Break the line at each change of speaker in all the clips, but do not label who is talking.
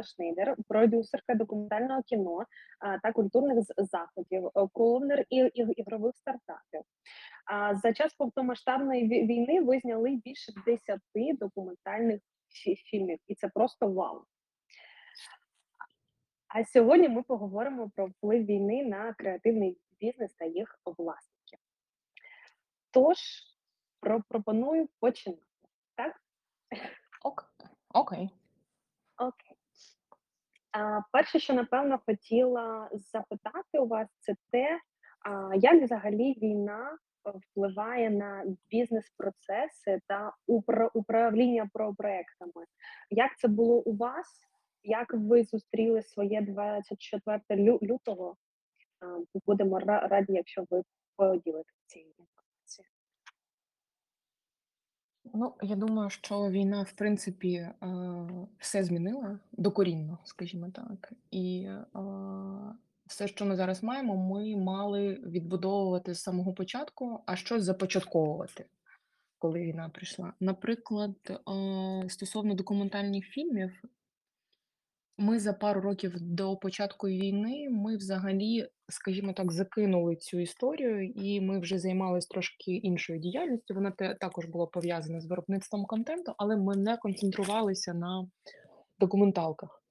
Шнейдер, продюсерка документального кіно та культурних заходів, е, коовнер і, ігрових стартапів. За час повномасштабної війни ви зняли більше 10 документальних фільмів, і це просто вау. А сьогодні ми поговоримо про вплив війни на креативний бізнес та їх власників. Тож пропоную починати. Так?
Ок. Окей.
Окей. Перше, що напевно хотіла запитати у вас, це те, як взагалі війна е, впливає на бізнес-процеси та управління проектами. Як це було у вас? Як ви зустріли своє 24 лютого? Будемо раді, якщо ви поділитеся цією
Ну, я думаю, що війна, в принципі, е, все змінила докорінно, скажімо так. І все, що ми зараз маємо, ми мали відбудовувати з самого початку, а щось започатковувати, коли війна прийшла. Наприклад, стосовно документальних фільмів, ми за пару років до початку війни ми взагалі, скажімо так, закинули цю історію, і ми вже займалися трошки іншою діяльністю. Вона також була пов'язана з виробництвом контенту, але ми не концентрувалися на документалках.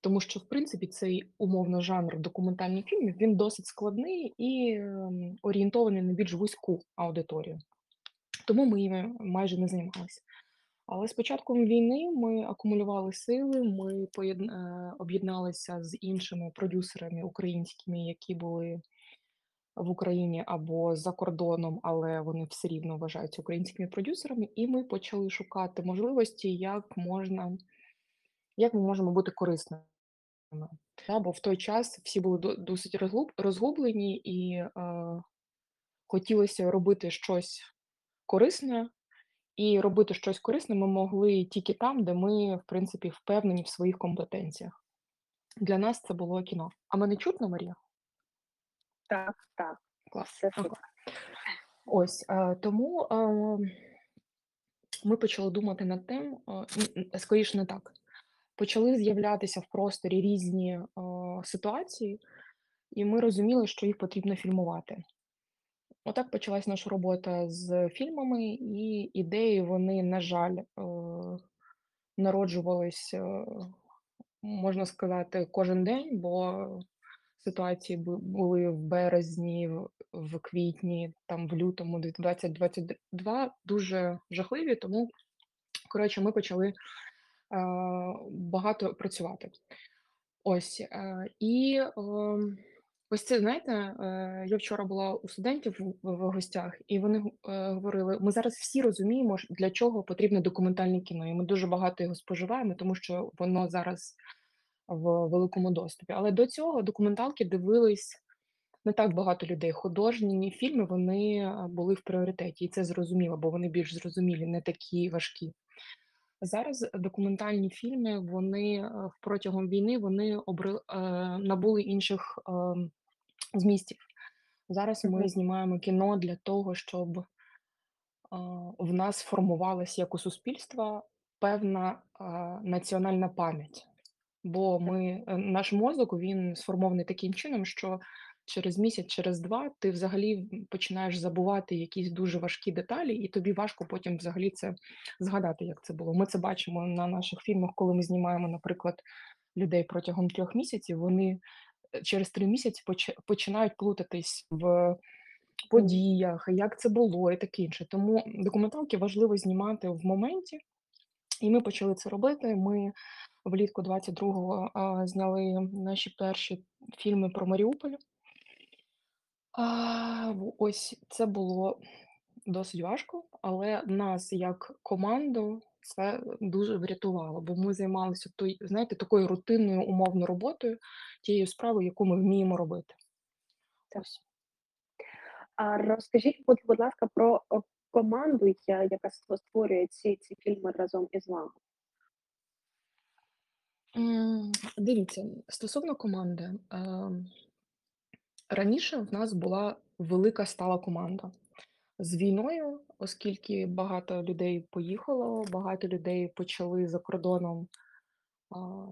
Тому що, в принципі, цей умовно жанр документальних фільмів він досить складний і ем, орієнтований на більш вузьку аудиторію. Тому ми їм майже не займалися. Але з початком війни ми акумулювали сили, ми е, об'єдналися з іншими продюсерами українськими, які були в Україні або за кордоном, але вони все рівно вважаються українськими продюсерами, і ми почали шукати можливості, як можна, як ми можемо бути корисними. Бо в той час всі були до- досить розгуб- розгублені і е, хотілося робити щось корисне, і робити щось корисне ми могли тільки там, де ми, в принципі, впевнені в своїх компетенціях. Для нас це було кіно. А мене чутно, Марія?
Так, так,
Клас.
все
Ага. Ось е, тому е, ми почали думати над тим, е, скоріше не так. Почали з'являтися в просторі різні е, ситуації, і ми розуміли, що їх потрібно фільмувати. Отак почалась наша робота з фільмами, і ідеї вони, на жаль, е, народжувались, е, можна сказати, кожен день, бо ситуації були в березні, в квітні, там в лютому 2022 дуже жахливі, тому коротше, ми почали е, багато працювати. Ось е, і е, ось це знаєте, е, я вчора була у студентів в, гостях, і вони е, говорили: ми зараз всі розуміємо, для чого потрібне документальне кіно, і ми дуже багато його споживаємо, тому що воно зараз в великому доступі. Але до цього документалки дивились не так багато людей. Художні фільми вони е, були в пріоритеті, і це зрозуміло, бо вони більш зрозумілі, не такі важкі. Зараз документальні фільми вони протягом війни вони обри, набули інших е, змістів. Зараз ми знімаємо кіно для того, щоб в нас формувалася як у суспільства певна національна пам'ять. Бо ми, е, наш мозок він сформований таким чином, що через місяць, через два ти взагалі починаєш забувати якісь дуже важкі деталі, і тобі важко потім взагалі це згадати, як це було. Ми це бачимо на наших фільмах, коли ми знімаємо, наприклад, людей протягом трьох місяців. Вони через три місяці поч- починають плутатись в подіях, як це було, і таке інше. Тому документалки важливо знімати в моменті. І ми почали це робити. Ми влітку 22-го а, зняли наші перші фільми про Маріуполь. А, ось це було досить важко, але нас як команду це дуже врятувало, бо ми займалися той, знаєте, такою рутинною умовною роботою, тією справою, яку ми вміємо робити.
Так.
Ось.
А розкажіть, будь, будь ласка, про команду, яка створює ці, ці фільми разом із вами.
Дивіться, стосовно команди, ем, раніше в нас була велика стала команда. З війною, оскільки багато людей поїхало, багато людей почали за кордоном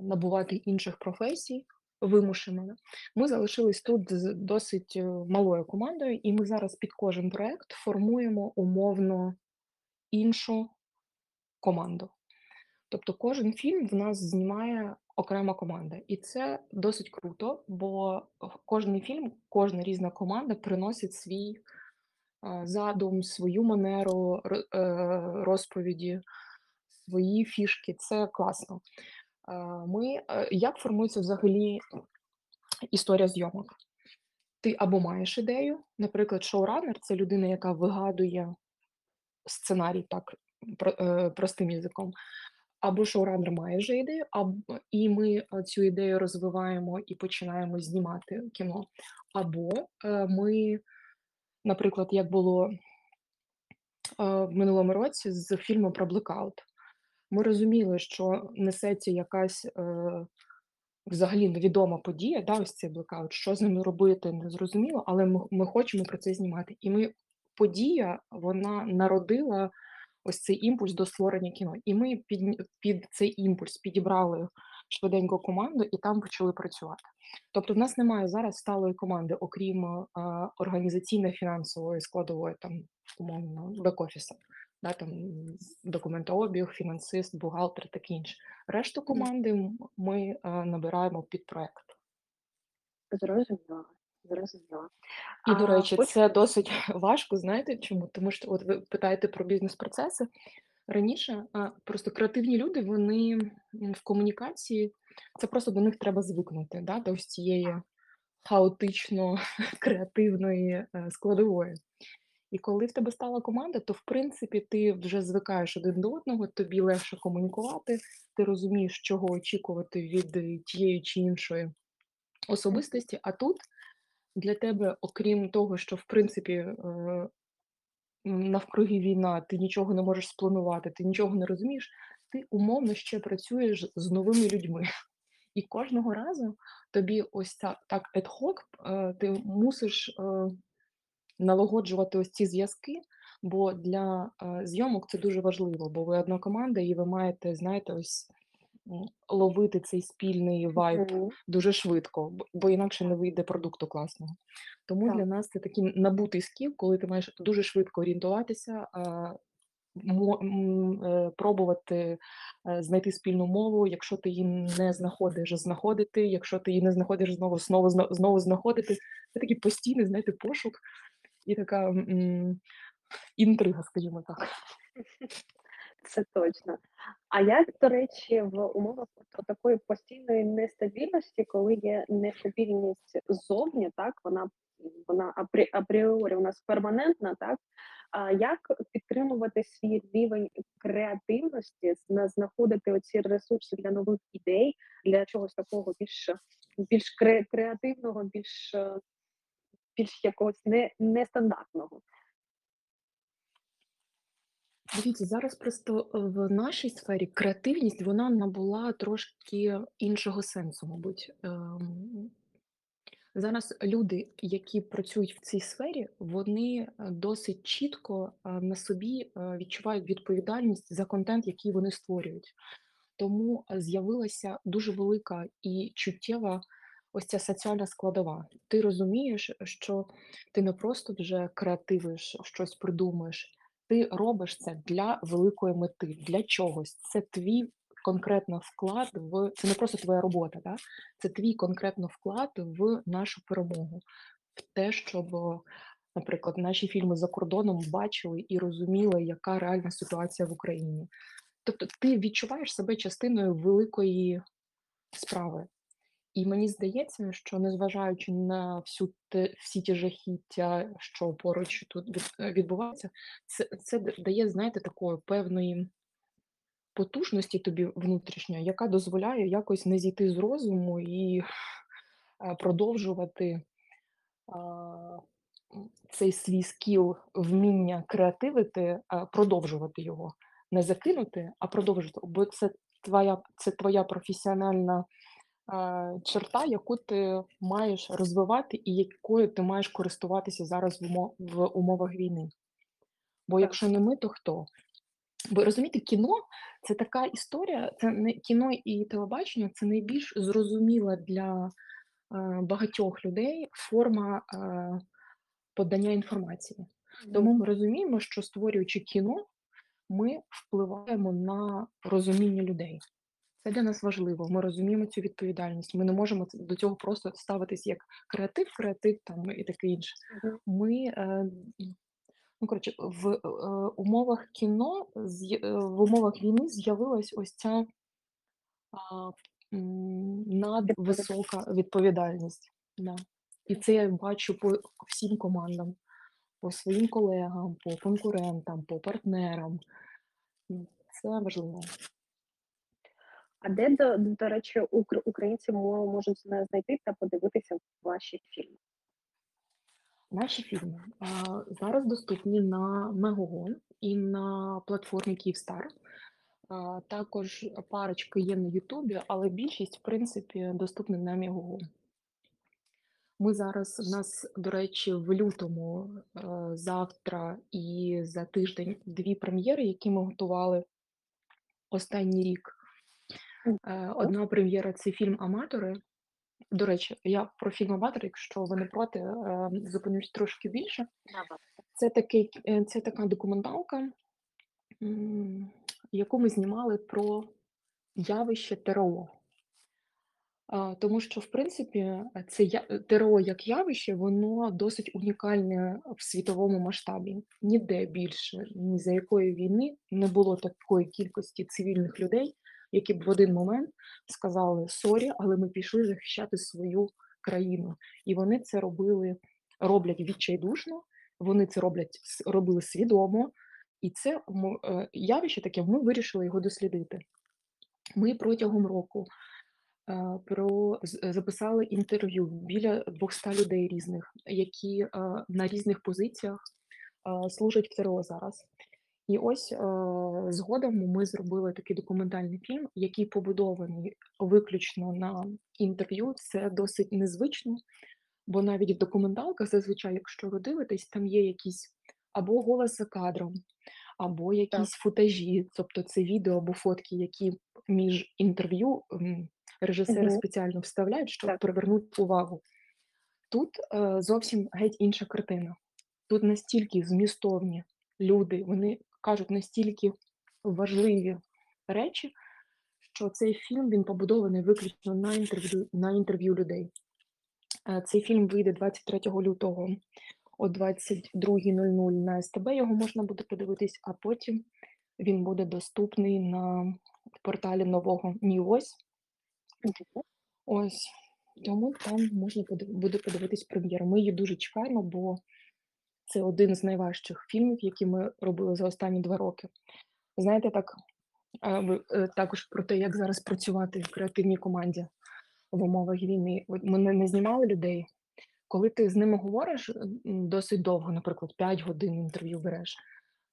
набувати інших професій вимушено, ми залишились тут з досить е, малою командою, і ми зараз під кожен проект формуємо умовно іншу команду. Тобто кожен фільм в нас знімає окрема команда, і це досить круто, бо кожний фільм, кожна різна команда приносить свій задум, свою манеру е, розповіді, свої фішки. Це класно. Ми як формується взагалі історія зйомок? Ти або маєш ідею, наприклад, шоуранер це людина, яка вигадує сценарій так е, простим язиком. Або шоуранер має вже ідею, або і ми е, цю ідею розвиваємо і починаємо знімати кіно. Або е, ми, наприклад, як було е, в минулому році з фільмом про блекаут, ми розуміли, що несеться якась е, взагалі невідома подія, да, ось цей блекаут, що з ними робити, не зрозуміло, але ми, ми хочемо про це знімати. І ми подія вона народила ось цей імпульс до створення кіно. І ми під, під цей імпульс підібрали швиденько команду і там почали працювати. Тобто, в нас немає зараз сталої команди, окрім е, організаційно-фінансової складової, там умовно бек-офісу. Да, там документообіг, фінансист, бухгалтер, таке інше. Решту команди ми е, набираємо під проект.
Зрозуміла, зрозуміла.
І, до речі,
хочу
це досить важко, знаєте чому? Тому що от ви питаєте про бізнес-процеси. Раніше а, просто креативні люди, вони в комунікації, це просто до них треба звикнути, да, до ось цієї хаотично креативної е, складової. І коли в тебе стала команда, то в принципі ти вже звикаєш один до одного, тобі легше комунікувати, ти розумієш, чого очікувати від е, тієї чи іншої особистості. А тут для тебе, окрім того, що в принципі е, навкруги війна, ти нічого не можеш спланувати, ти нічого не розумієш, ти умовно ще працюєш з новими людьми. І кожного разу тобі ось так, так ad-hoc, е, ти мусиш е, налагоджувати ось ці зв'язки, бо для е, зйомок це дуже важливо, бо ви одна команда, і ви маєте, знаєте, ось ловити цей спільний вайб
Мгм.
дуже швидко, бо інакше не вийде продукту класного. Тому
Так.
для нас це такий набутий скіл, коли ти маєш дуже швидко орієнтуватися, е, пробувати е, знайти спільну мову. Якщо ти її не знаходиш, знаходити. Якщо ти її не знаходиш, знову знову знову знаходити. Це такий постійний, знаєте, пошук і така інтрига, скажімо так.
Це точно. А як, до речі, в умовах такої постійної нестабільності, коли є нестабільність ззовні, так вона вона апрі, апріорі у нас перманентна, так а як підтримувати свій рівень креативності, знаходити оці ресурси для нових ідей, для чогось такого більш більш кре, креативного, більш більш якогось не нестандартного?
Дивіться, зараз просто е, в нашій сфері креативність вона набула трошки іншого сенсу, мабуть. Ем, Зараз люди, які працюють в цій сфері, вони досить чітко е, на собі е, відчувають відповідальність за контент, який вони створюють. Тому з'явилася дуже велика і чуттєва ось ця соціальна складова. Ти розумієш, що ти не просто вже креативиш, щось придумаєш, ти робиш це для великої мети, для чогось. Це твій конкретно вклад в це не просто твоя робота, да? це твій конкретно вклад в нашу перемогу, в те, щоб, наприклад, наші фільми за кордоном бачили і розуміли, яка реальна ситуація в Україні. Тобто ти відчуваєш себе частиною великої справи. І мені здається, що незважаючи на всю те, всі ті жахіття, що поруч тут е, відбувається, це, це дає, знаєте, такої певної потужності тобі внутрішньої, яка дозволяє якось не зійти з розуму і е, продовжувати а, цей свій скіл, вміння креативити, а, продовжувати його. Не закинути, а продовжувати. Бо це твоя, це твоя професіональна черта, яку ти маєш розвивати і якою ти маєш користуватися зараз в, умо- умовах війни. Бо
Так.
якщо не ми, то хто? Бо розумієте, кіно це така історія, це не кіно і телебачення це найбільш зрозуміла для, е, багатьох людей форма, е, подання інформації. Тому ми розуміємо, що створюючи кіно, ми впливаємо на розуміння людей. Це для нас важливо. Ми розуміємо цю відповідальність. Ми не можемо до цього просто ставитись як креатив, креатив там і таке інше. Ми, е, ну, коротше, в, е, умовах кіно е, в умовах війни з'явилась ось ця, надвисока відповідальність. Да. І це я бачу по всім командам, по своїм колегам, по конкурентам, по партнерам. М, це важливо.
А де, до до речі, укр українці мо можуть зна знайти та подивитися ваші фільми?
Наші фільми, а, зараз доступні на Мегого і на платформі "Київстар". А, також парочка є на "Ютубі", але більшість, в принципі, доступна на Мегого. Ми зараз у нас, до речі, в лютому, е, завтра і за тиждень 2 прем'єри, які ми готували останній рік. Е, одна прем'єра- це фільм "Аматори". До речі, я про фільм "Аматори", якщо ви не проти, е, зупинюсь трошки більше. Це такий е, це така документалка, яку ми знімали про явище ТРО. Тому що, в принципі, е, це е, ТРО як явище, воно досить унікальне в світовому масштабі. Ніде більше, ні за якої війни не було такої кількості цивільних людей, які б в один момент сказали: "Sorry, але ми пішли захищати свою країну". І вони це робили роблять відчайдушно, вони це роблять робили свідомо, і це е, явище таке, ми вирішили його дослідити. Ми протягом року, е, про записали інтерв'ю біля 200 людей різних, які, е, на різних позиціях, служать в ТРО зараз. І ось, е, згодом ми зробили такий документальний фільм, який побудований виключно на інтерв'ю. Це досить незвично, бо навіть в документалках зазвичай, якщо ви дивитесь, там є якісь або голос за кадром, або
Так.
якісь футажі, тобто це відео або фотки, які між інтерв'ю, режисери
Мгм.
спеціально вставляють, щоб
Так.
привернути увагу. Тут, е, зовсім геть інша картина. Тут настільки змістовні люди, вони кажуть настільки важливі речі, що цей фільм, він побудований виключно на інтерв'ю на інтерв'ю людей. Е, цей фільм вийде 23 лютого о 22:00 на СТБ, його можна буде подивитись, а потім він буде доступний на порталі нового.
Мгм.
Ось, тому там можна буде подивитись прем'єру. Ми її дуже чекаємо, бо це один з найважчих фільмів, які ми робили за останні 2 роки. Знаєте, так, е, е, також про те, як зараз працювати в креативній команді в умовах війни. Ми не знімали людей. Коли ти з ними говориш, досить довго, наприклад, 5 годин інтерв'ю береш,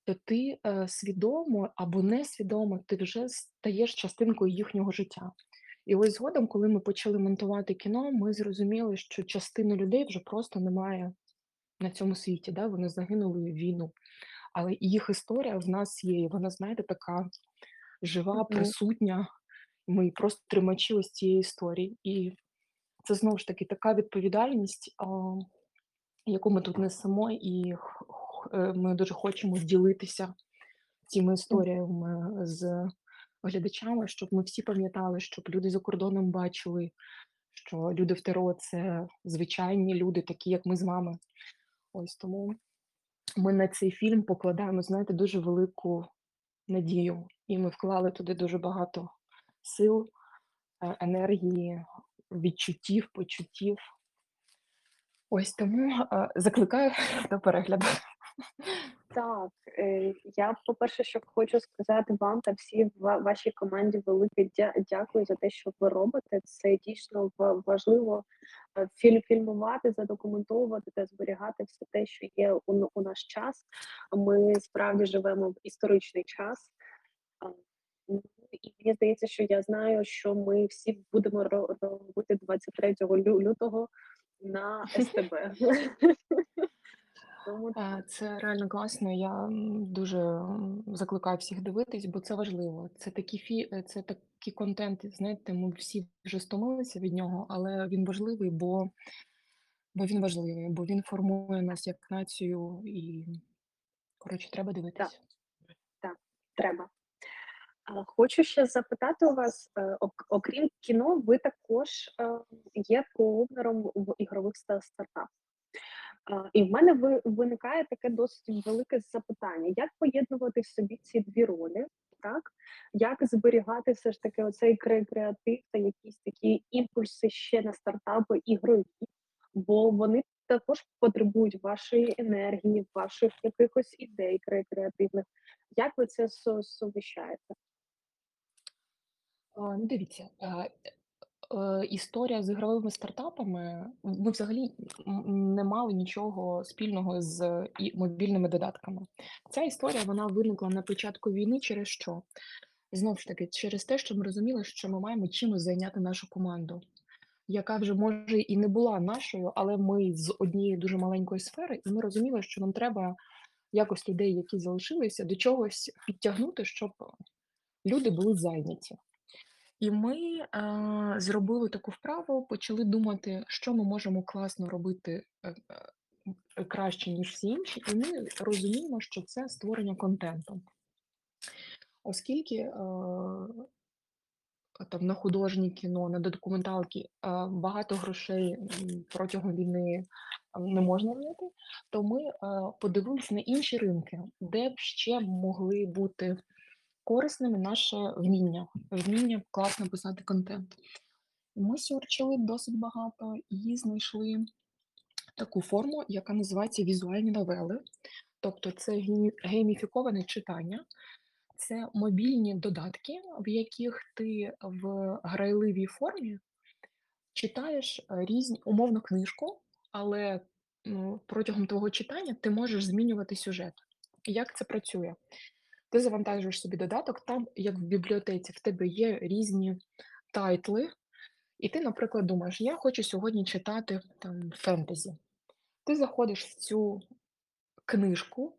то ти, е, свідомо або несвідомо, ти вже стаєш частинкою їхнього життя. І ось згодом, коли ми почали монтувати кіно, ми зрозуміли, що частини людей вже просто немає на цьому світі, да, вони загинули в війну. Але їх історія в нас є, і вона, знаєте, така жива, присутня. Ми просто тримачі ось цієї історії. І це знову ж таки така відповідальність, а, яку ми тут несемо, і е, ми дуже хочемо ділитися цими історіями з глядачами, щоб ми всі пам'ятали, щоб люди за кордоном бачили, що люди в ТРО- це звичайні люди, такі як ми з вами. Ось тому ми на цей фільм покладаємо, знаєте, дуже велику надію, і ми вклали туди дуже багато сил, е, енергії, відчуттів, почуттів. Ось тому, е, закликаю до перегляду.
Так, е, я, по-перше, що хочу сказати вам та всій вашій команді велике дякую за те, що ви робите. Це дійсно важливо, е, фільмувати, задокументовувати та зберігати все те, що є у у наш час. Ми справді живемо в історичний час. Ну, і мені здається, що я знаю, що ми всі будемо робити 23 лютого на СТБ. Тому
це реально класно. Я, дуже, закликаю всіх дивитись, бо це важливо. Це такі фі е, це такий контент, знаєте, ми всі вже стомилися від нього, але він важливий, бо бо він важливий, бо він формує нас як націю і, коротше, треба
Так,
дивитись.
так, треба. Хочу ще запитати у вас, е, окрім кіно, ви також, е, є коовнером в ігрових ста стартапах. І в мене виникає таке досить велике запитання: як поєднувати в собі ці 2 ролі, так? Як зберігати все ж таки оцей кре креатив та якісь такі імпульси ще на стартапи ігрові, бо вони також потребують вашої енергії, ваших якихось ідей креативних. Як ви це со суміщаєте?
А, ну, дивіться, історія з ігровими стартапами, ми взагалі не мали нічого спільного з мобільними додатками. Ця історія вона виникла на початку війни через що? Знову ж таки, через те, що ми розуміли, що ми маємо чимось зайняти нашу команду, яка вже може і не була нашою, але ми з однієї дуже маленької сфери, і ми розуміли, що нам треба якось людей, які залишилися, до чогось підтягнути, щоб люди були зайняті. І ми, е, зробили таку вправу, почали думати, що ми можемо класно робити, е, е, краще, ніж всі інші, і ми розуміємо, що це створення контенту. Оскільки, е, там на художнє кіно, на документалки, е, багато грошей, протягом війни, не можна знайти, то ми, е, подивились на інші ринки, де б ще могли бути корисними наше вміння, вміння класно писати контент. Ми сьорчили досить багато і знайшли таку форму, яка називається візуальні новели. Тобто це гейміфіковане читання, це мобільні додатки, в яких ти в грайливій формі читаєш, е, різні умовно книжку, але, ну, протягом твого читання ти можеш змінювати сюжет. Як це працює? Ти завантажуєш собі додаток, там, як в бібліотеці, в тебе є різні тайтли, і ти, наприклад, думаєш: "Я хочу сьогодні читати там фентезі". Ти заходиш в цю книжку,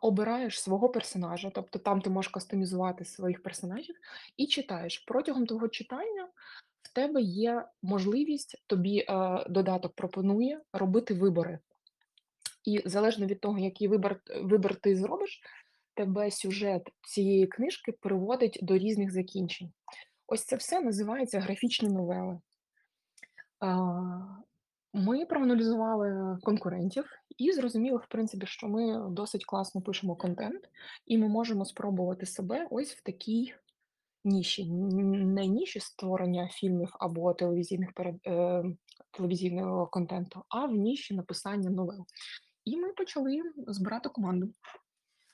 обираєш свого персонажа, тобто там ти можеш кастомізувати своїх персонажів і читаєш. Протягом твого читання в тебе є можливість, тобі, додаток пропонує робити вибори. І залежно від того, який вибор вибір ти зробиш, тебе сюжет цієї книжки приводить до різних закінчень. Ось це все називається графічні новели. Ми проаналізували конкурентів і зрозуміли, в принципі, що ми досить класно пишемо контент, і ми можемо спробувати себе ось в такій ніші. Не ніші створення фільмів або телевізійних е, телевізійного контенту, а в ніші написання новел. І ми почали збирати команду.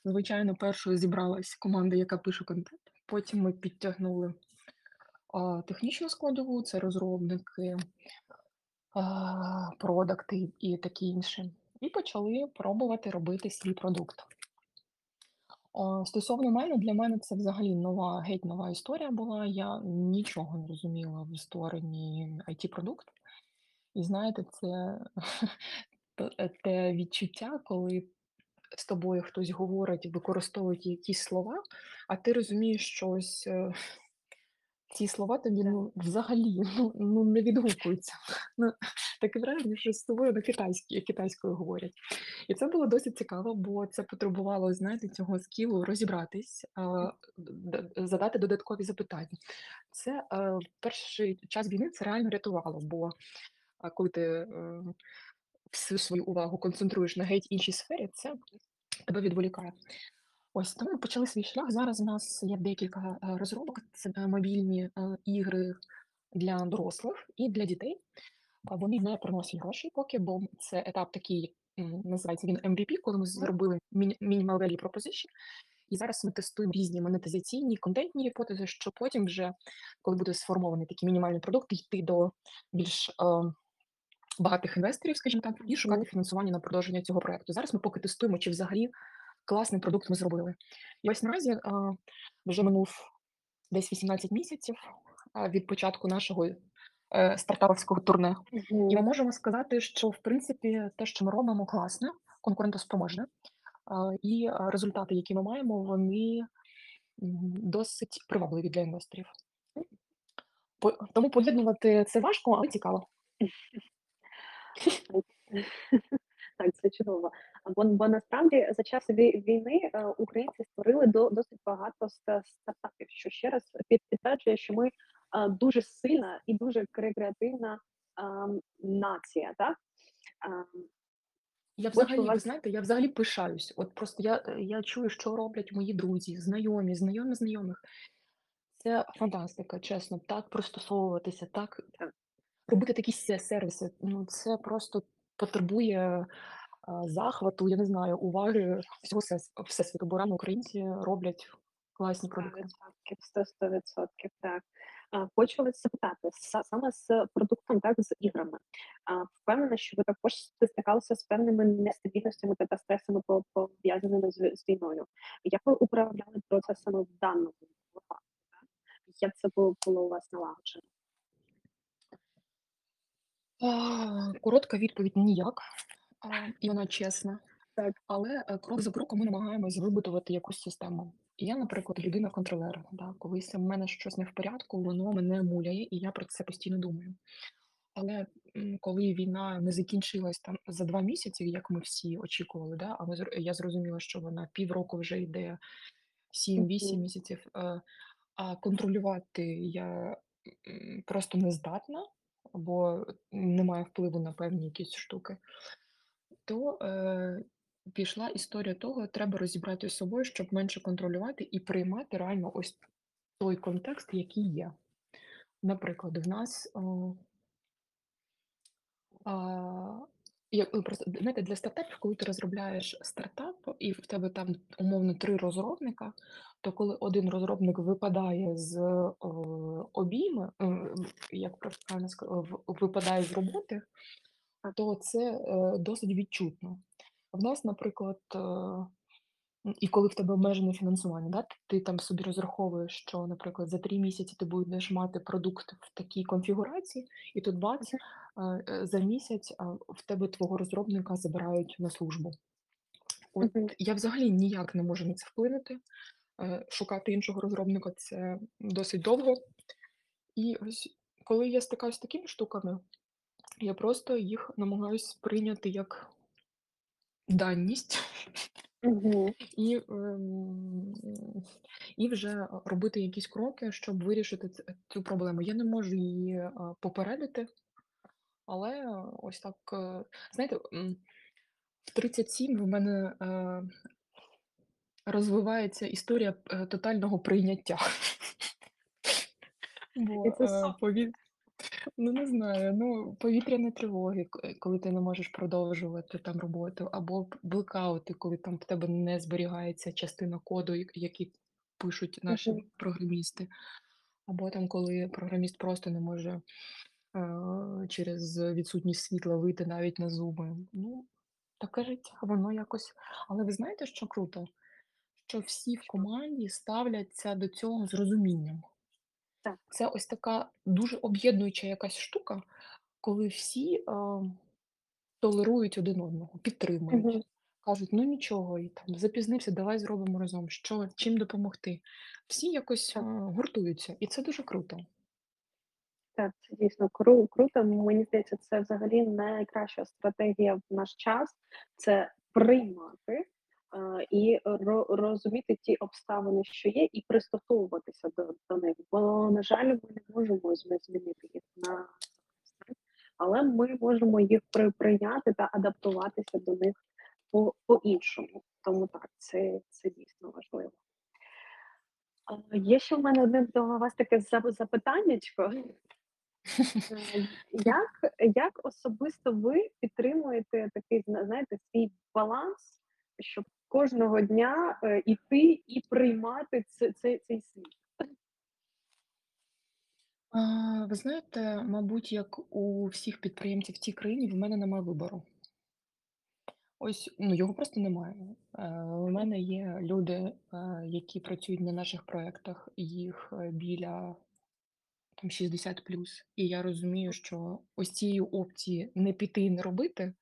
Звичайно, першою зібралась команда, яка пише контент. Потім ми підтягнули, а, технічну складову, це розробники, а, продакти і таке інше. І почали пробувати робити свій продукт. А, стосовно мене, для мене це взагалі нова, геть нова історія була. Я нічого не розуміла в створенні IT-продукту. І знаєте, це те відчуття, коли з тобою хтось говорить, використовують якісь слова, а ти розумієш, що ось, е, ці слова тобі, ну, взагалі, ну ну, не відгукуються. Ну, таке враження, що з тобою на китайській китайською говорять. І це було досить цікаво, бо це потребувало, знаєте, цього скілу розібратись, задати додаткові запитання. Це, е, перший час війни це реально рятувало, бо, коли ти, е, всю свою увагу концентруєш на геть іншій сфері, це тебе відволікає. Ось тому почали свій шлях. Зараз у нас є декілька, е, розробок. Це, е, мобільні, е, ігри для дорослих і для дітей. Вони не приносять грошей поки, бо це етап такий, називається він MVP, коли ми зробили міні minimal value proposition. І зараз ми тестуємо різні монетизаційні, контентні гіпотези, щоб потім вже, коли буде сформований такий мінімальний продукт, йти до більш, е, багатих інвесторів, скажімо так, і шукати фінансування на продовження цього проекту. Зараз ми поки тестуємо, чи взагалі класний продукт ми зробили. І ось наразі, а, вже минув десь 18 місяців, а, від початку нашого, е, стартапівського турне. І ми можемо сказати, що в принципі те, що ми робимо, класно. конкурентоспроможне, а, і, результати, які ми маємо, вони, досить привабливі для інвесторів. По тому поєднувати це важко, але цікаво.
Так, це чудово. Бо бо насправді за час війни, е, українці створили до досить багато стартапів, що ще раз підтверджує, що ми, е, дуже сильна і дуже кре креативна, ам, нація, так?
Я взагалі, ви знаєте, я взагалі пишаюсь. От просто я, е, я чую, що роблять мої друзі, знайомі, знайомі знайомих. Це фантастика, чесно. Так пристосовуватися, Так. Робити такі сервіси. Ну, це просто потребує, захвату, я не знаю, уваги всього всес всесвіту, бо реально українці роблять класні продукти.
100%, сто 100 так. А, хочу вас запитати, са саме з продуктом, так, з іграми. Впевнена, що ви також стикалися з певними нестабільностями та стресами, по пов'язаними з війною. Як ви управляли процесами в даному випадку. Як це було у вас налагоджено?
А, коротка відповідь: ніяк, а, і вона чесна.
Так.
Але, е, крок за кроком ми намагаємось вибудувати якусь систему. Я, наприклад, людина-контролер, да, колись в мене щось не в порядку, воно мене муляє, і я про це постійно думаю. Але, м, коли війна не закінчилась там за 2 місяці, як ми всі очікували, да, а ми зр я зрозуміла, що вона півроку вже йде, 7-8
Мгм.
місяців, е, а контролювати я, м, просто не здатна, бо немає впливу на певні якісь штуки. То, е, пішла історія того, треба розібратися з собою, щоб менше контролювати і приймати реально ось той контекст, який є. Наприклад, в нас, е а, як просто знаєте, для стартапів, коли ти розробляєш стартап і в тебе там умовно 3 розробника, то коли один розробник випадає з, е, обійми, е, як правильно ска в випадає з роботи, то це, е, досить відчутно. В нас, наприклад, е, і коли в тебе обмежене фінансування, да, ти там собі розраховуєш, що, наприклад, за 3 місяці ти будеш мати продукт в такій конфігурації, і тут бац, за місяць, в тебе твого розробника забирають на службу. От
Мгм.
я взагалі ніяк не можу на це вплинути. Е, шукати іншого розробника- це досить довго. І ось коли я стикаюсь з такими штуками, я просто їх намагаюсь сприйняти як даність
Мгм.
і, ем, і вже робити якісь кроки, щоб вирішити цю проблему. Я не можу її, попередити, але ось так, е, знаєте, в 37 в мене, е, розвивається історія, е, тотального прийняття.
І
Бо,
це
е, пові ну, не знаю, ну, повітряні тривоги, к коли ти не можеш продовжувати там роботу, або б блекаути, коли там в тебе не зберігається частина коду, як який пишуть наші
Мгм.
програмісти, або там коли програміст просто не може, е, через відсутність світла вийти навіть на зуми. Ну, таке життя, воно якось але ви знаєте, що круто? Що всі в команді ставляться до цього з розумінням.
Так.
Це ось така дуже об'єднуюча якась штука, коли всі, е, толерують один одного, підтримують, кажуть: "Ну нічого, і там запізнився, давай зробимо разом, що чим допомогти". Всі якось, е, гуртуються, і це дуже круто.
Так, це дійсно кру круто. Мені здається, це взагалі найкраща стратегія в наш час- це приймати, і розуміти ті обставини, що є, і пристосовуватися до до них. Бо, на жаль, ми не можемо змінити їх на але ми можемо їх при прийняти та адаптуватися до них по по-іншому. Тому так, це це дійсно важливо. Є ще в мене одне до вас таке зап запитаннячко. Е, як як особисто ви підтримуєте такий, знаєте, свій баланс, щоб кожного дня, е, іти і приймати ц цей цей світ?
Ви знаєте, мабуть, як у всіх підприємців в цій країні, в мене нема вибору. Ось, ну, його просто немає. Е, у мене є люди, е, які працюють на наших проектах, їх, біля там 60+, і я розумію, що ось цієї опції не піти і не робити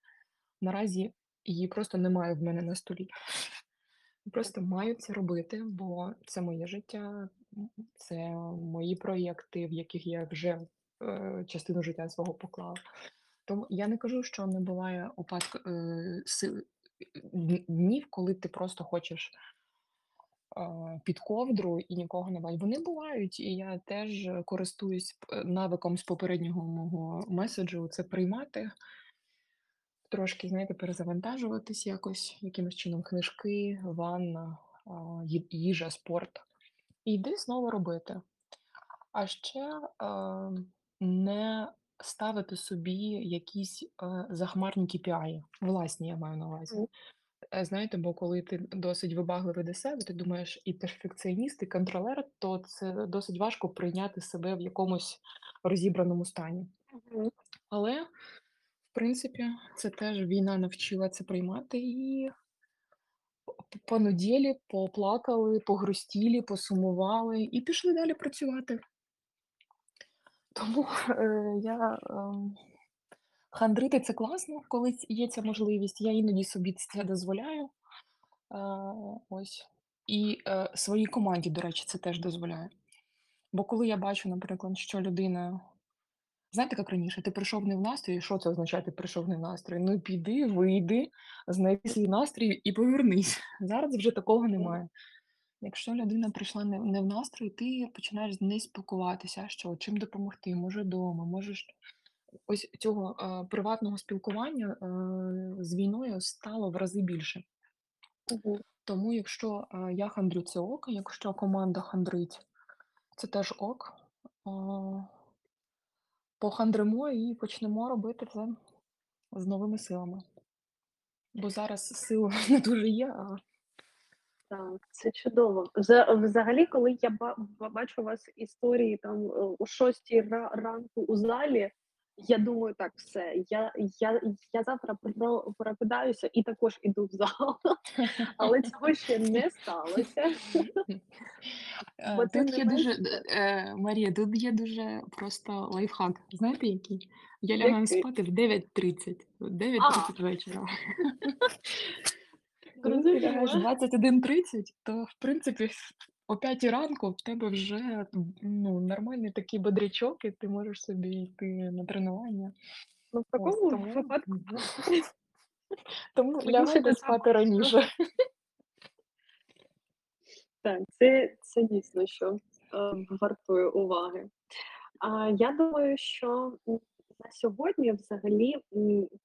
наразі її просто немає в мене на столі. Просто маю це робити, бо це моє життя, це мої проєкти, в яких я вже е, частину життя свого поклала. Тому я не кажу, що не буває упадку е, днів, коли ти просто хочеш е, під ковдру і нікого не бачиш. Вони бувають, і я теж користуюсь навиком з попереднього мого меседжу це приймати, трошки, знаєте, перезавантажуватись якось, якимось чином книжки, ванна, їжа, спорт. І йди знову робити. А ще е, не ставити собі якісь е, захмарні KPI, власні, я маю на увазі. Е, Знаєте, бо коли ти досить вибагливий до себе, ти думаєш і перфекціоніст, і контролер, то це досить важко прийняти себе в якомусь розібраному стані. Але, принципі, це теж війна навчила це приймати і понуділі, поплакали, погрустілі, посумували і пішли далі працювати. Тому е, я ем, хандрити це класно, коли є ця можливість. Я іноді собі це дозволяю. Е, ось. І е, своїй команді, до речі, це теж дозволяю. Бо коли я бачу, наприклад, що людина, знаєте, як раніше, ти прийшов не в настрій, що це означає, ти прийшов не в настрій? Ну піди, вийди, знайди свій настрій і повернись. Зараз вже такого немає. Якщо людина прийшла не, не в настрій, ти починаєш з нею спілкуватися, що чим допомогти, може вдома, можеш ось цього е, приватного спілкування е, з війною стало в рази більше.
Мгм.
Тому, якщо е, я хандрю, це ок, якщо команда хандрить, це теж ок. Похандримо і почнемо робити це з новими силами. Бо зараз сил не дуже є, а
Так, це чудово. Вза- Взагалі, коли я ба- ба- бачу у вас історії там е, о 6 ранку у залі, я думаю, так, все, я, я, я завтра про- прокидаюся і також іду в зал. Але цього ще не сталося.
Е, Тут є дуже е, Марія, тут є дуже просто лайфхак. Знаєте, який? Я лягаю спати в 9.30, в
А,
9.30 вечора. Коли ти лягаєш 21.30, то в принципі о 5 ранку в тебе вже ну, нормальний такий бодрячок, і ти можеш собі йти на тренування.
Ну, в
Ось
такому
тому,
випадку
тому лягайте спати раніше.
Так, це, це дійсно що е, вартує уваги. А я думаю, що на сьогодні, взагалі,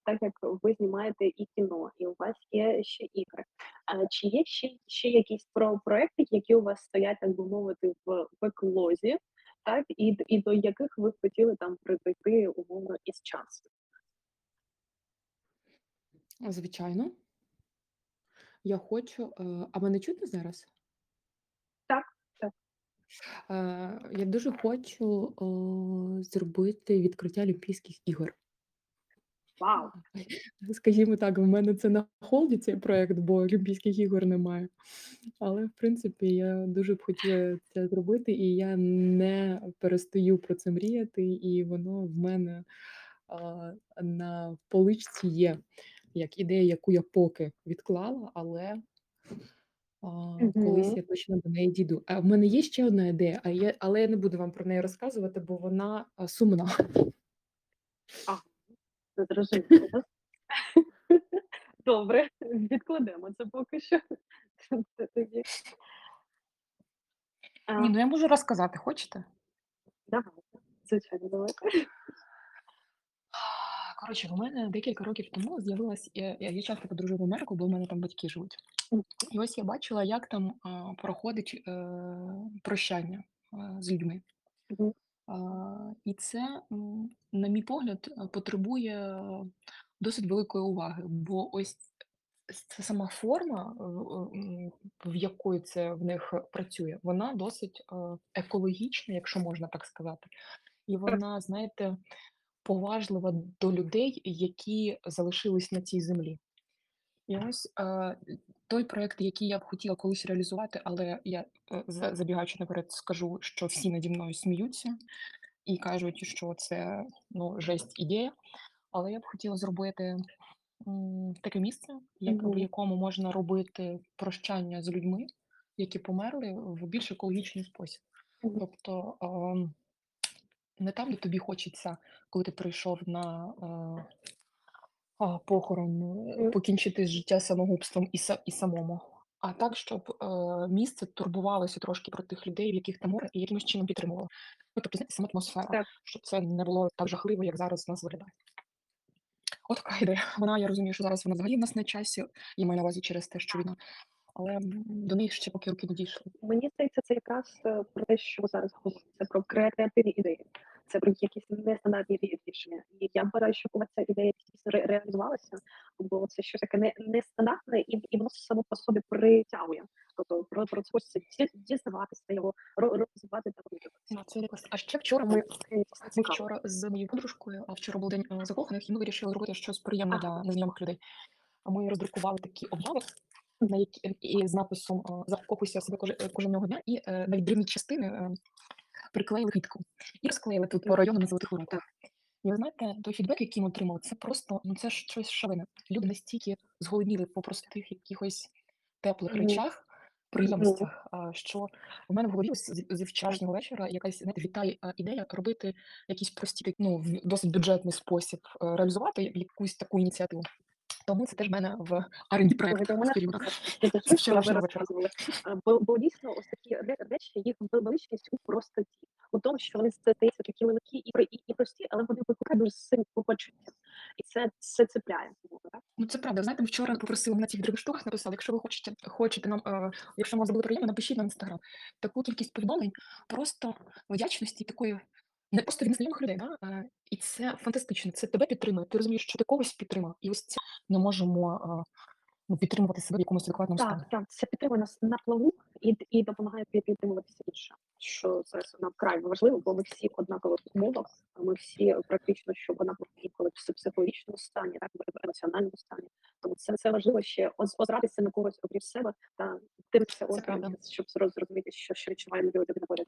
так як ви знімаєте і кіно, і у вас є ще ігри. А чи є ще, ще якісь про проекти, які у вас стоять, так би мовити, в беклозі, так, і, і до яких ви хотіли там прийти умовно із часу?
Звичайно, я хочу. е, А мене чутно зараз?
Так.
Е, Я дуже хочу о, зробити відкриття Олімпійських ігор.
Вау!
Скажімо так, в мене це на холді цей проект, бо Олімпійських ігор немає. Але в принципі я дуже б хотіла це зробити, і я не перестаю про це мріяти, і воно в мене а, на поличці є як ідея, яку я поки відклала, але а, колись я точно до неї дійду. А в мене є ще одна ідея, а я, але я не буду вам про неї розказувати, бо вона а, сумна.
А, зрозуміло. Добре, відкладемо це поки що. Це тоді. А,
Ні, ну я можу розказати, хочете?
давайте, звичайно, давайте.
Коротше, в мене декілька років тому з'явилась. Я, я, я часто подорожую в Америку, бо в мене там батьки живуть. І ось я бачила, як там а, проходить е, прощання а, з людьми. А, і це, на мій погляд, е, потребує досить великої уваги, бо ось ця сама форма, е, е, в якої це в них працює, вона досить е, екологічна, якщо можна так сказати. І вона, знаєте, поважлива до людей, які залишились на цій землі. І ось е, той проект, який я б хотіла колись реалізувати, але я е, забігаючи наперед, скажу, що всі наді мною сміються і кажуть, що це ну, жесть ідея. Але я б хотіла зробити м, таке місце, як в якому можна робити прощання з людьми, які померли, в більш екологічний спосіб.
Мгм.
Тобто, ам, не там, де тобі хочеться, коли ти прийшов на, а, а, похорон, е, покінчити життя самогубством і са і самому, а так, щоб, е, місце турбувалося трошки про тих людей, в яких там горе, і якимось чином підтримувало. Ну, тобто, знаєте, сама атмосфера,
Так.
щоб це не було так жахливо, як зараз в нас виглядає. От така ідея. Вона, я розумію, що зараз вона взагалі в нас на часі, я маю на увазі через те, що війна, але, до неї ще поки руки не дійшли.
Мені здається, це якраз, е, про те, що зараз говорите, це про креативні ідеї, це про якісь нестандартні рішення. І я бажаю, щоб вас ця ідея дійсно ре реалізувалася, бо це щось таке не нестандартне, і і воно само по собі притягує. Тобто про про це хочеться дізнаватися його, ро розвивати та
Ну, це якось а ще вчора ми ми вчора з моєю подружкою, а вчора був день, е, закоханих, і ми вирішили робити щось приємне для незнайомих людей. А ми роздрукували такі обяви, на які і з написом, е, "Закохуйся в себе е, кожного дня", і, е, навіть дрібні частини, е, приклеїли квітку і розклеїли тут по району на Золотих Воротах. І ви знаєте, той фідбек, який ми отримали, це просто, ну, це щось шалене. Люди настільки зголодніли по простих якихось теплих речах, приємностях, що в мене в голові ось зі вчорашнього вечора якась, знаєте, вітає, ідея робити якісь прості, ну, в досить бюджетний спосіб, е, реалізувати якусь таку ініціативу. Тому це теж в мене в R&D.
А, бо бо дійсно ось такі ре речі, їх ве величність у простоті. У тому, що вони здаються такі легкі і і і прості, але вони викликають дуже сильні почуття. І це це цепляє.
Ну, це правда. Знаєте, вчора попросили на цих дрібних штуках написали, якщо ви хочете хочете нам, е, якщо вам зробили приємно, напишіть нам в Інстаграм. Таку кількість повідомлень, просто вдячності такої не просто від незнайомих людей, да, е, і це фантастично. Це тебе підтримує. Ти розумієш, що ти когось підтримав, і ось це ми можемо, е, ну, підтримувати себе в якомусь адекватному стані.
Так, так, це підтримує нас на плаву і і допомагає підтримуватися інше, що зараз нам вкрай важливо, бо ми всі в однакових умовах, ми всі практично, щоб однаково інколи в психологічному стані, так, в емоціональному стані. Тому це це важливо ще оз озиратися на когось окрім себе та дивитися
Це правда.
осторонь, щоб зрозуміти, що що відчуває людина поряд.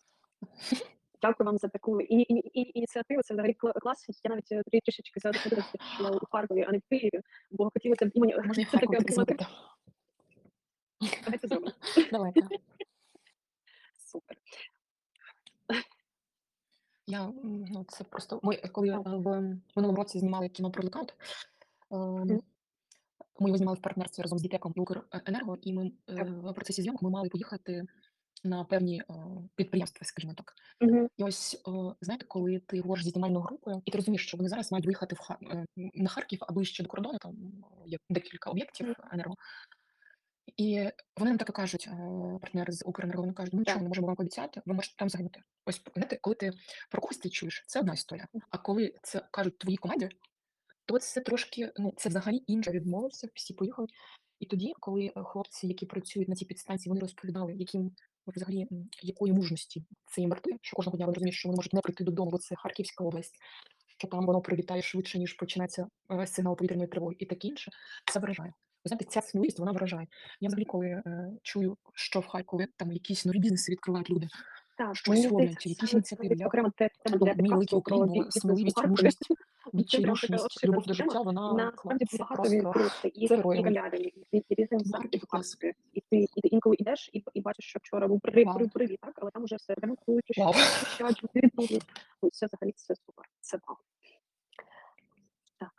Дякую вам за таку іні іні іні ініціативу. Це взагалі клас. Я навіть, е, трі трішечки задумалася, що у Харкові, а не в Києві, бо хотілося б імені
Можна і
це таке
таки
отримати. Давайте зробимо.
Давайте.
Супер.
Я, ну, це просто ми, коли е, в минулому році знімали кіно про
Мгм.
ем, ми його знімали в партнерстві разом з ДТЕКом і Укренерго, і ми, е, в процесі зйомок ми мали поїхати на певні, підприємства, скажімо так.
Мгм.
І ось, знаєте, коли ти говориш зі знімальною групою, і ти розумієш, що вони зараз мають виїхати в Ха е, на Харків, а ближче до кордону, там є декілька об'єктів
Мгм.
енерго. І вони нам так і кажуть, партнери з Укренерго, вони кажуть: "Ми нічого не можемо вам пообіцяти, ви можете там загинути". Ось, знаєте, коли ти про когось це чуєш, це одна історія, а коли це кажуть твоїй команді, то це трошки, ну, це взагалі інше. Відмовився, всі поїхали. І тоді, коли, е, хлопці, які працюють на цій підстанції, вони розповідали, яким взагалі, якої мужності це їм що кожного дня вони розуміють, що вони можуть не прийти додому, бо це Харківська область, що там воно прилітає швидше, ніж починається, е, сигнал повітряної тривоги і таке інше. Це вражає. Ви знаєте, ця сміливість, вона вражає. Я взагалі, коли, е, чую, що в Харкові там якісь нові бізнеси відкривають люди,
Так,
щось роблять, якісь ініціативи
окрема те
мій великий
підкасту про
Україно,
бі бізнес у
сміливість, мужність, відчайдушність,
обширна
любов до життя, вона,
Насправді багато
просто
і
це
і і і. І ти і ти інколи йдеш і і бачиш, що вчора був при при привіт, так, але там уже все ремонтують, очищають, відновлюють. Ну, це взагалі це супер, це вау. Так.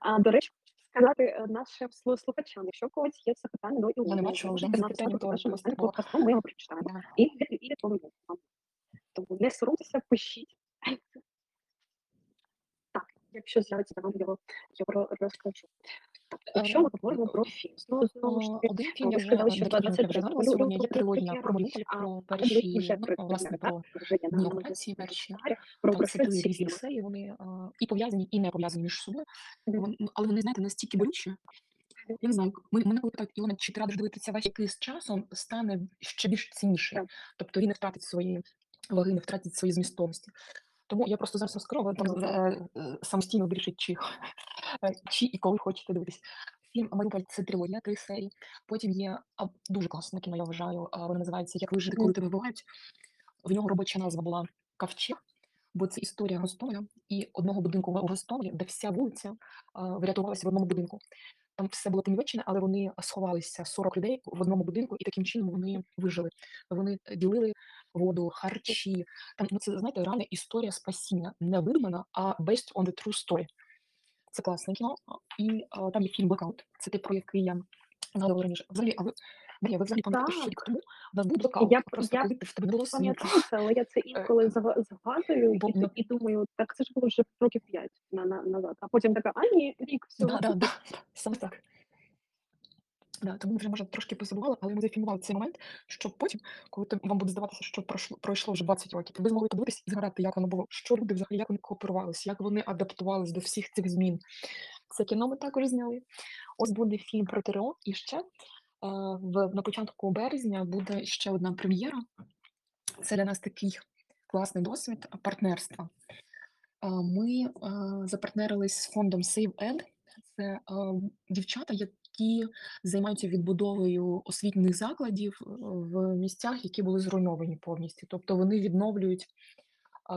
А, до речі, сказати, е, нашим слухачам, якщо у когось є запитання до
Я не
Ілони,
бачила вже запитання, такого.
подкастом, ми його прочитаємо. І і вам. Тому не соромтеся, пишіть. Якщо з'явиться, я вам його його розкажу. Якщо ми говоримо про фільм, знову знову ж таки,
один фільм я вже,
сказали,
е,
що
декілька фільмів я вже
23
згадувала
лю лю
сьогодні. Є трилогія про
прем'єра,
про перші, власне, про
на
перші.
Про що
різні
фільми?
серії, вони, і пов'язані, і не пов'язані між собою. Але вони, знаєте, настільки болючі. Я не знаю, ми мене коли питають: "Ілона, чи ти радиш дивитися весь який з часом стане ще більш цінніший?" Тобто він не втратить своєї ваги, не втратить своєї змістовності. Тому я просто зараз розкажу, ви е, е, самостійно вирішіть, чи, е, чи і коли хочете дивитись. Фільм "Маріуполь" — це трилогія, 3 серії. Потім є, дуже класне кіно, я вважаю, воно називається "Як вижити, коли тебе вбивають". В нього робоча назва була "Ковчег". бо це історія Гостомеля і одного будинку в Гостомелі, де вся вулиця а, врятувалася в одному будинку. Там все було понівечене, але вони сховалися 40 людей в одному будинку, і таким чином вони вижили. Вони ділили воду, харчі. Там ну це знаєте, реальна історія спасіння, не видумана, а based on the true story. Це класне кіно. І а, там є фільм Blackout. Це те, про який я згадувала раніше. Взагалі, а ви Марія, ви взагалі пам'ятаєте, що рік тому у нас був блокаут.
Я
Просто
я
коли в тебе не було світла.
але я це
Е,
інколи зга згадую
бо
і і думаю, так це ж було вже років 5 на на назад. А потім така: "А ні, рік всього".
Да, да, да, саме так. Да, тому вже може трошки позабували, але ми зафільмували цей момент, щоб потім, коли вам буде здаватися, що пройшло пройшло вже 20 років, ви змогли подивитись і згадати, як воно було, що люди взагалі, як вони кооперувалися, як вони адаптувались до всіх цих змін. Це кіно ми також зняли. Ось буде фільм про ТРО, і ще в на початку березня буде ще одна прем'єра. Це для нас такий класний досвід партнерства. Е, Ми е, запартнерились з фондом SaveEd. Це е, дівчата, які займаються відбудовою освітніх закладів е, в місцях, які були зруйновані повністю. Тобто вони відновлюють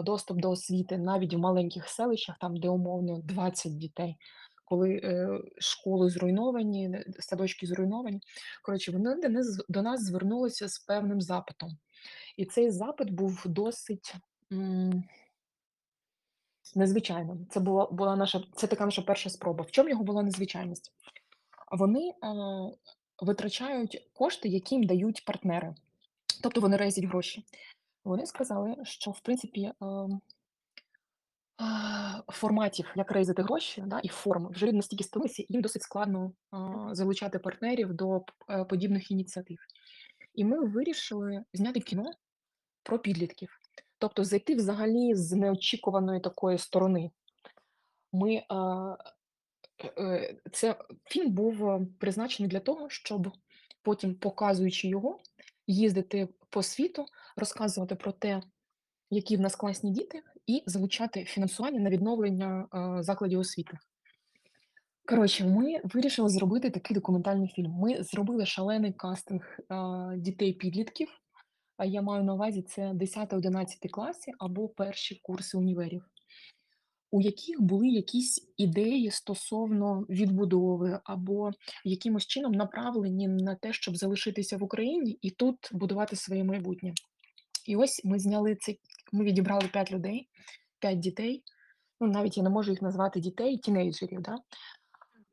доступ до освіти навіть в маленьких селищах, там де умовно 20 дітей, коли е, школи зруйновані, садочки зруйновані. Коротше, вони до нас, звернулися з певним запитом. І цей запит був досить. м, Незвичайним. Це була, була наша, це така наша перша спроба. В чому його була незвичайність? Вони е, витрачають кошти, які їм дають партнери. Тобто вони рейзять гроші. Вони сказали, що в принципі ем, форматів, як рейзити гроші, да, і форм вже люди настільки стомилися, їм досить складно залучати партнерів до е, подібних ініціатив. І ми вирішили зняти кіно про підлітків, тобто зайти взагалі з неочікуваної такої сторони. Ми е, це фільм був е, призначений для того, щоб потім, показуючи його, їздити по світу, розказувати про те, які в нас класні діти, і залучати фінансування на відновлення закладів освіти. Коротше, ми вирішили зробити такий документальний фільм. Ми зробили шалений кастинг дітей-підлітків. Я маю на увазі це 10-11 класи або перші курси універів, у яких були якісь ідеї стосовно відбудови, або якимось чином направлені на те, щоб залишитися в Україні і тут будувати своє майбутнє. І ось ми зняли цей, ми відібрали 5 людей, 5 дітей. Ну, навіть я не можу їх назвати дітей, тінейджерів, да?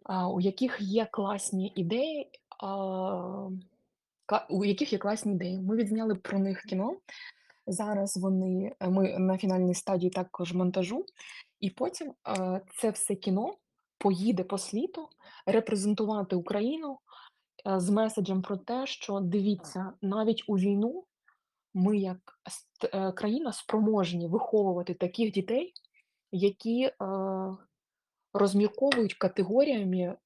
а, у яких є класні ідеї, а, у яких є класні ідеї. Ми відзняли про них кіно. Зараз вони е, ми на фінальній стадії також монтажу, і потім е, це все кіно поїде по світу репрезентувати Україну е, з меседжем про те, що дивіться, навіть у війну ми як ст- е, країна спроможні виховувати таких дітей, які е, розмірковують категоріями е,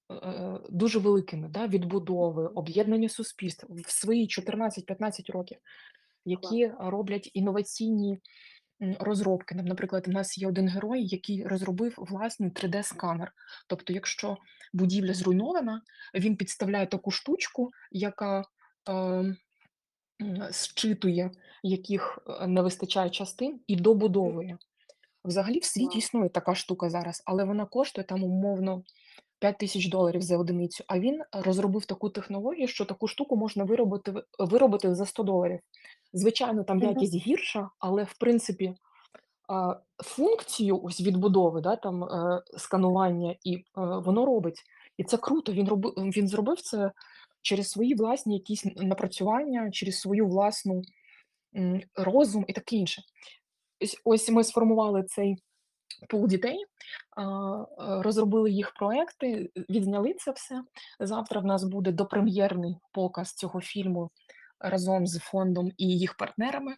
дуже великими да, відбудови, об'єднання суспільств в свої 14-15 років, які роблять інноваційні м, розробки. Нам, Наприклад, у нас є один герой, який розробив власний 3D-сканер. Тобто, якщо будівля зруйнована, він підставляє таку штучку, яка е, м, зчитує, яких е, не вистачає частин, і добудовує. Взагалі в світі існує така штука зараз, але вона коштує там умовно 5 тисяч доларів за одиницю. А він розробив таку технологію, що таку штуку можна виробити, виробити за 100 доларів. Звичайно, там якість гірша, але в принципі функцію ось відбудови, да, там е, сканування, і е, воно робить. І це круто. Він робив, він зробив це через свої власні якісь напрацювання, через свою власну розум і таке інше. Ось ми сформували цей пул дітей, розробили їх проекти, відзняли це все. Завтра в нас буде допрем'єрний показ цього фільму разом з фондом і їх партнерами.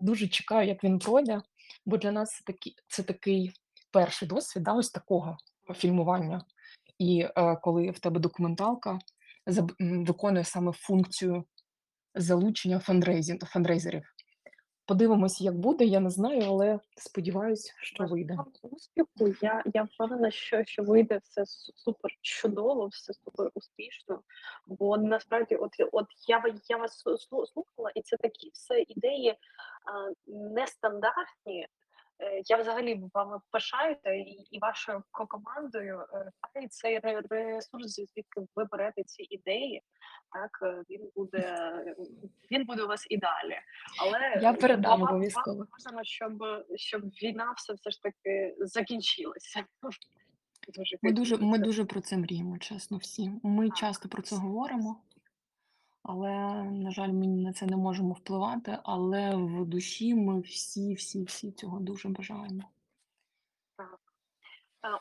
Дуже чекаю, як він пройде, бо для нас це такий, це такий перший досвід да, ось такого фільмування. І е, коли в тебе документалка виконує саме функцію залучення фандрейзерів. Подивимось, як буде, я не знаю, але сподіваюся, що вийде.
успіху. Я я впевнена, що що вийде все супер чудово, все супер успішно. Бо насправді, от от я я вас слухала, і це такі все ідеї, а, нестандартні, я взагалі вами пишаюся і і вашою ко командою. Е, хай цей ресурс, звідки ви берете ці ідеї, так, е, він буде е, він буде у вас і далі. Але
Я передам обов'язково.
бажано, щоб щоб війна все все ж таки закінчилася. Дуже
Ми дуже ми дуже про це мріємо, чесно, всі. Ми часто про це говоримо, але, на жаль, ми на це не можемо впливати, але в душі ми всі, всі, всі цього дуже бажаємо.
Так.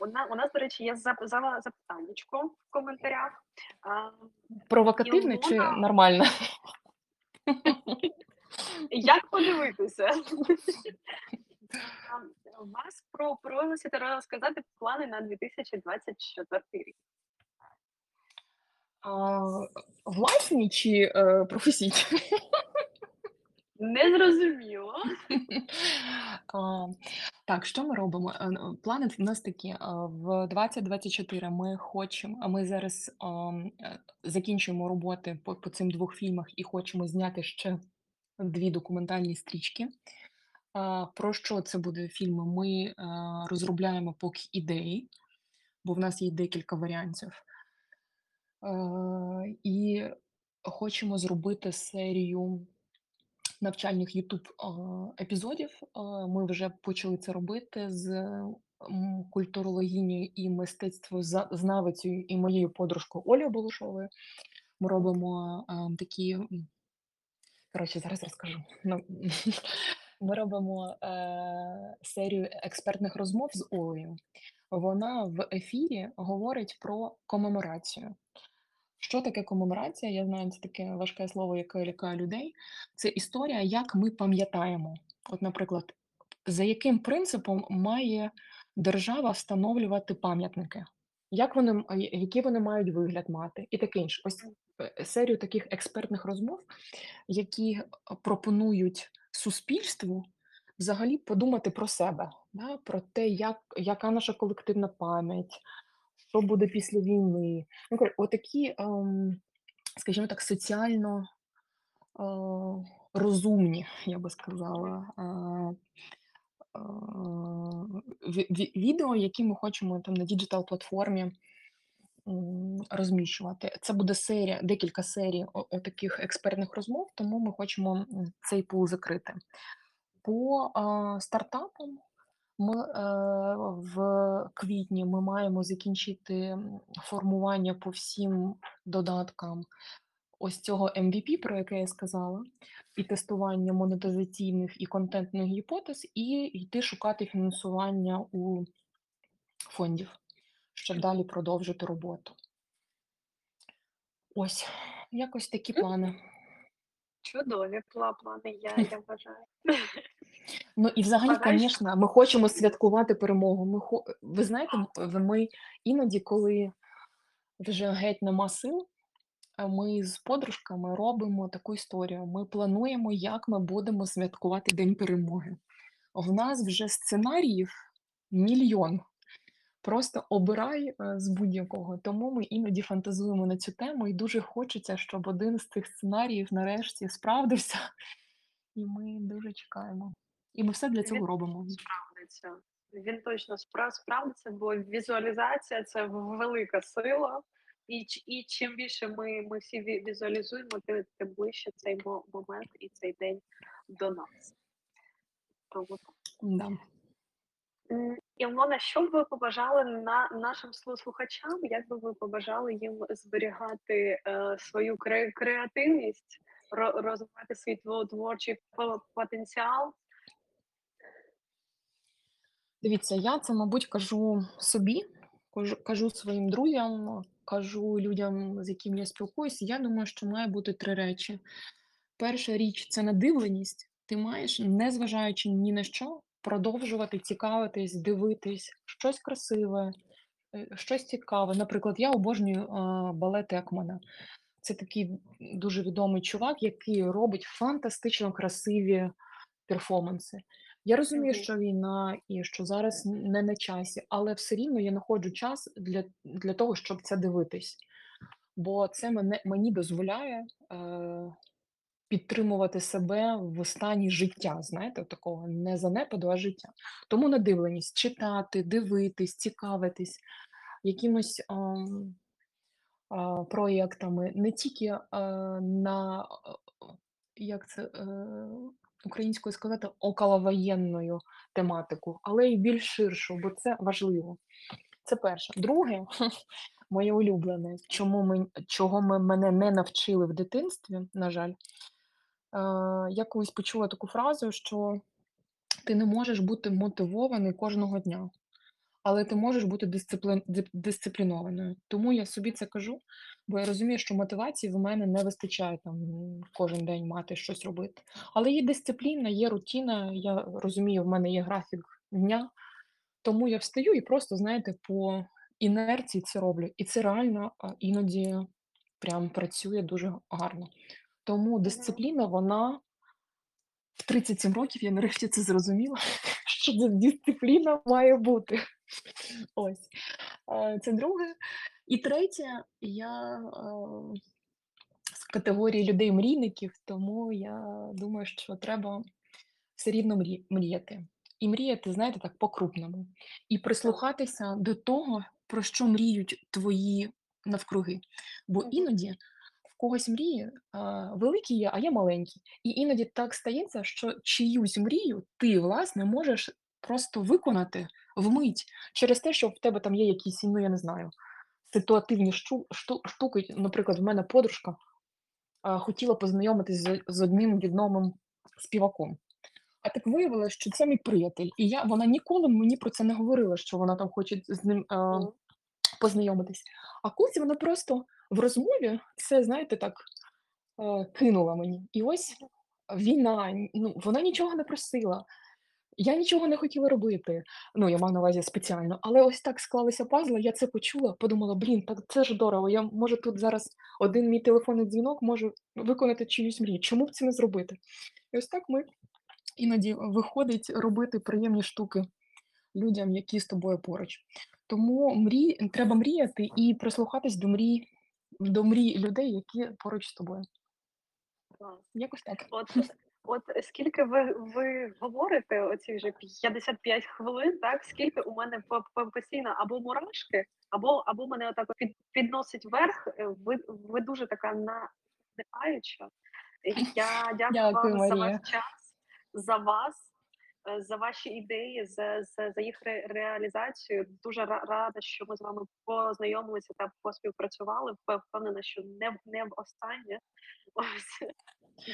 У на у нас, до речі, є зап зава запитаннячко в коментарях. А,
Провокативне чи нормальне?
Як подивитися? Ам, вас про просите розказати плани на 2024 рік.
А, власні чи, е, професійні?
Незрозуміло.
А, так, що ми робимо? Е, н плани в нас такі, а, в 2024 ми хочемо а ми зараз, ам, е, закінчуємо роботи по по цим 2 фільмах і хочемо зняти ще 2 документальні стрічки. А, про що це буде фільми? Ми, е, розробляємо поки ідеї, бо в нас є декілька варіантів. І хочемо зробити серію навчальних youtube епізодів. Ми вже почали це робити з, м, культурологинею і мистецтвоза знавицею і моєю подружкою Олею Балушовою. Ми робимо, такі, коротше, зараз розкажу. Ну, ми робимо, е, серію експертних розмов з Олею. Вона в ефірі говорить про комеморацію. Що таке комеморація? Я знаю, це таке важке слово, яке лякає людей. Це історія, як ми пам'ятаємо. От, наприклад, за яким принципом має держава встановлювати пам'ятники? Як вони м а, я який вони мають вигляд мати і таке інше. Ось, е, серію таких експертних розмов, які, пропонують суспільству взагалі подумати про себе, да, про те, як яка наша колективна пам'ять, що буде після війни. Ну, отакі, скажімо так, соціально, розумні, я би сказала, ві ві відео, які ми хочемо там на діджитал-платформі, розміщувати. Це буде серія, декілька серій о отаких експертних розмов, тому ми хочемо, цей пул закрити. По, стартапам ми, е, в квітні ми маємо закінчити, формування по всім додаткам ось цього MVP, про яке я сказала, і тестування монетизаційних і контентних гіпотез, і йти шукати фінансування у фондів, щоб далі продовжити роботу. Ось, якось такі плани.
Чудові пла плани, я я вважаю.
Ну і взагалі, конечно, ми хочемо святкувати перемогу. Ми хо ви знаєте, ми іноді, коли вже геть нема сил, ми з подружками робимо таку історію. Ми плануємо, як ми будемо святкувати День перемоги. В нас вже сценаріїв мільйон. Просто обирай, е, з будь-якого. Тому ми іноді фантазуємо на цю тему, і дуже хочеться, щоб один з цих сценаріїв нарешті справдився, і ми дуже чекаємо. І ми все для
Він
цього робимо.
справдиться. Він точно справдиться, бо візуалізація- це велика сила. І і чим більше ми ми всі візуалізуємо, тим тим ближче цей момент і цей день до нас. Тому так.
Да.
Ілона, що б ви побажали на нашим слухачам? Як би ви побажали їм зберігати, е, свою кре креативність, ро розвивати свій тво творчий потенціал?
Дивіться, я це, мабуть, кажу собі, кажу кажу своїм друзям, кажу людям, з якими я спілкуюся. Я думаю, що має бути 3 речі. Перша річ- це надивленість. Ти маєш, незважаючи ні на що, продовжувати цікавитись, дивитись щось красиве, е, щось цікаве. Наприклад, я обожнюю, балет Екмана. Це такий дуже відомий чувак, який робить фантастично красиві перформанси. Я розумію, що війна і що зараз не на часі, але все рівно я знаходжу час для для того, щоб це дивитись. Бо це мене мені дозволяє, е підтримувати себе в стані життя, знаєте, такого не занепаду, а життя. Тому надивленість читати, дивитись, цікавитись якимось ам, а, проєктами, не тільки а, на як це е, українською сказати, околовоєнною тематику, але й більш ширшу, бо це важливо. Це перше. Друге, моє улюблене, чому ми, чого ми мене не навчили в дитинстві, на жаль, е, я колись почула таку фразу, що ти не можеш бути мотивований кожного дня, але ти можеш бути дисциплін, дисциплінованою. Тому я собі це кажу, бо я розумію, що мотивації в мене не вистачає там кожен день мати щось робити. Але є дисципліна, є рутина. Я розумію, в мене є графік дня, тому я встаю і просто, знаєте, по інерції це роблю. І це реально іноді прям працює дуже гарно. Тому дисципліна, вона в 37 років я нарешті це зрозуміла, що дисципліна має бути. Ось. Е, Це друге. І третє, я е, з категорії людей-мрійників, тому я думаю, що треба все рівно мріяти. І мріяти, знаєте, так по-крупному. І прислухатися до того, про що мріють твої навкруги. Бо іноді когось мрії а, великі є, а є маленькі. І іноді так стається, що чиюсь мрію ти, власне, можеш просто виконати вмить через те, що в тебе там є якісь, ну я не знаю, ситуативні щу- шту- штуки. Наприклад, в мене подружка а, хотіла познайомитись з, з одним відомим співаком. А так виявилося, що це мій приятель. І я, вона ніколи мені про це не говорила, що вона там хоче з ним
Мгм.
познайомитись. А колись вона просто в розмові це, знаєте, так е, кинула мені. І ось війна, ну, вона нічого не просила. Я нічого не хотіла робити. Ну, я маю на увазі спеціально. Але ось так склалися пазли, я це почула, подумала: блін, так це ж дорого. Я може тут зараз один мій телефонний дзвінок можу виконати чиюсь мрію. Чому б це не зробити? І ось так ми іноді виходить робити приємні штуки людям, які з тобою поруч. Тому мрій, треба мріяти і прислухатись до мрій, до мрій людей, які поруч з тобою. Якось так.
От, от скільки ви, ви говорите, оці вже 55 хвилин, так? Скільки у мене по- по- постійно або мурашки, або, або мене отак під, підносить вверх. Е, Ви, ви дуже така надихаюча. Я дякую
Дякую,
вам за ваш час, за вас, за ваші ідеї, за, за, за їх ре- реалізацію. Дуже рада, що ми з вами познайомилися та поспівпрацювали. Впев- Впевнена, що не, не в останнє. Ось.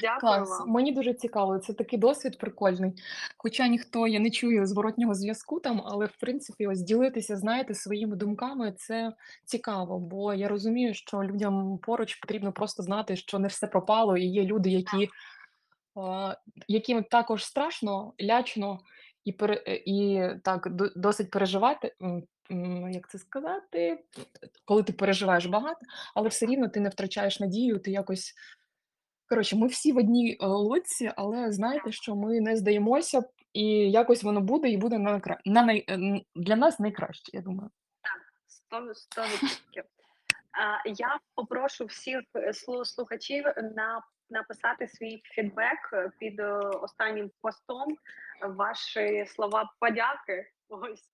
Дякую
Клас,
вам.
мені дуже цікаво. Це такий досвід прикольний. Хоча ніхто я не чую зворотнього зв'язку там, але в принципі, ось ділитися, знаєте, своїми думками це цікаво, бо я розумію, що людям поруч потрібно просто знати, що не все пропало, і є люди, які, е, яким також страшно, лячно і е, і так досить переживати. Як це сказати, коли ти переживаєш багато, але все рівно ти не втрачаєш надію, ти якось Коротше, ми всі в одній е, лодці, але знаєте, що ми не здаємося, і якось воно буде, і буде на, на най... е, для нас найкраще, я думаю.
Сто сто відсотків. Я попрошу всіх е, слухачів на написати свій фідбек е, під е, останнім постом, ваші слова подяки. Ось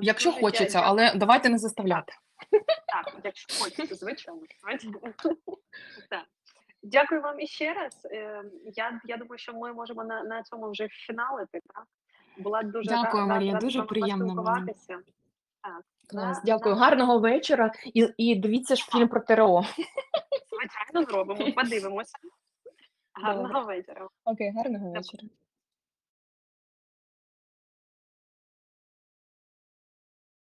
Якщо
дуже
хочеться,
дя-
але давайте не заставляти.
так, якщо хочеться, звичайно. Так. Дякую вам іще раз. Я, я думаю, що ми можемо на, на цьому вже фіналити. Так? Була дуже
Дякую,
ра-
Марія,
рада
дуже приємно. Клас, дякую, гарного вечора. І, і дивіться ж фільм про ТРО.
Звичайно, зробимо. Подивимося. Гарного вечора.
Окей, гарного вечора.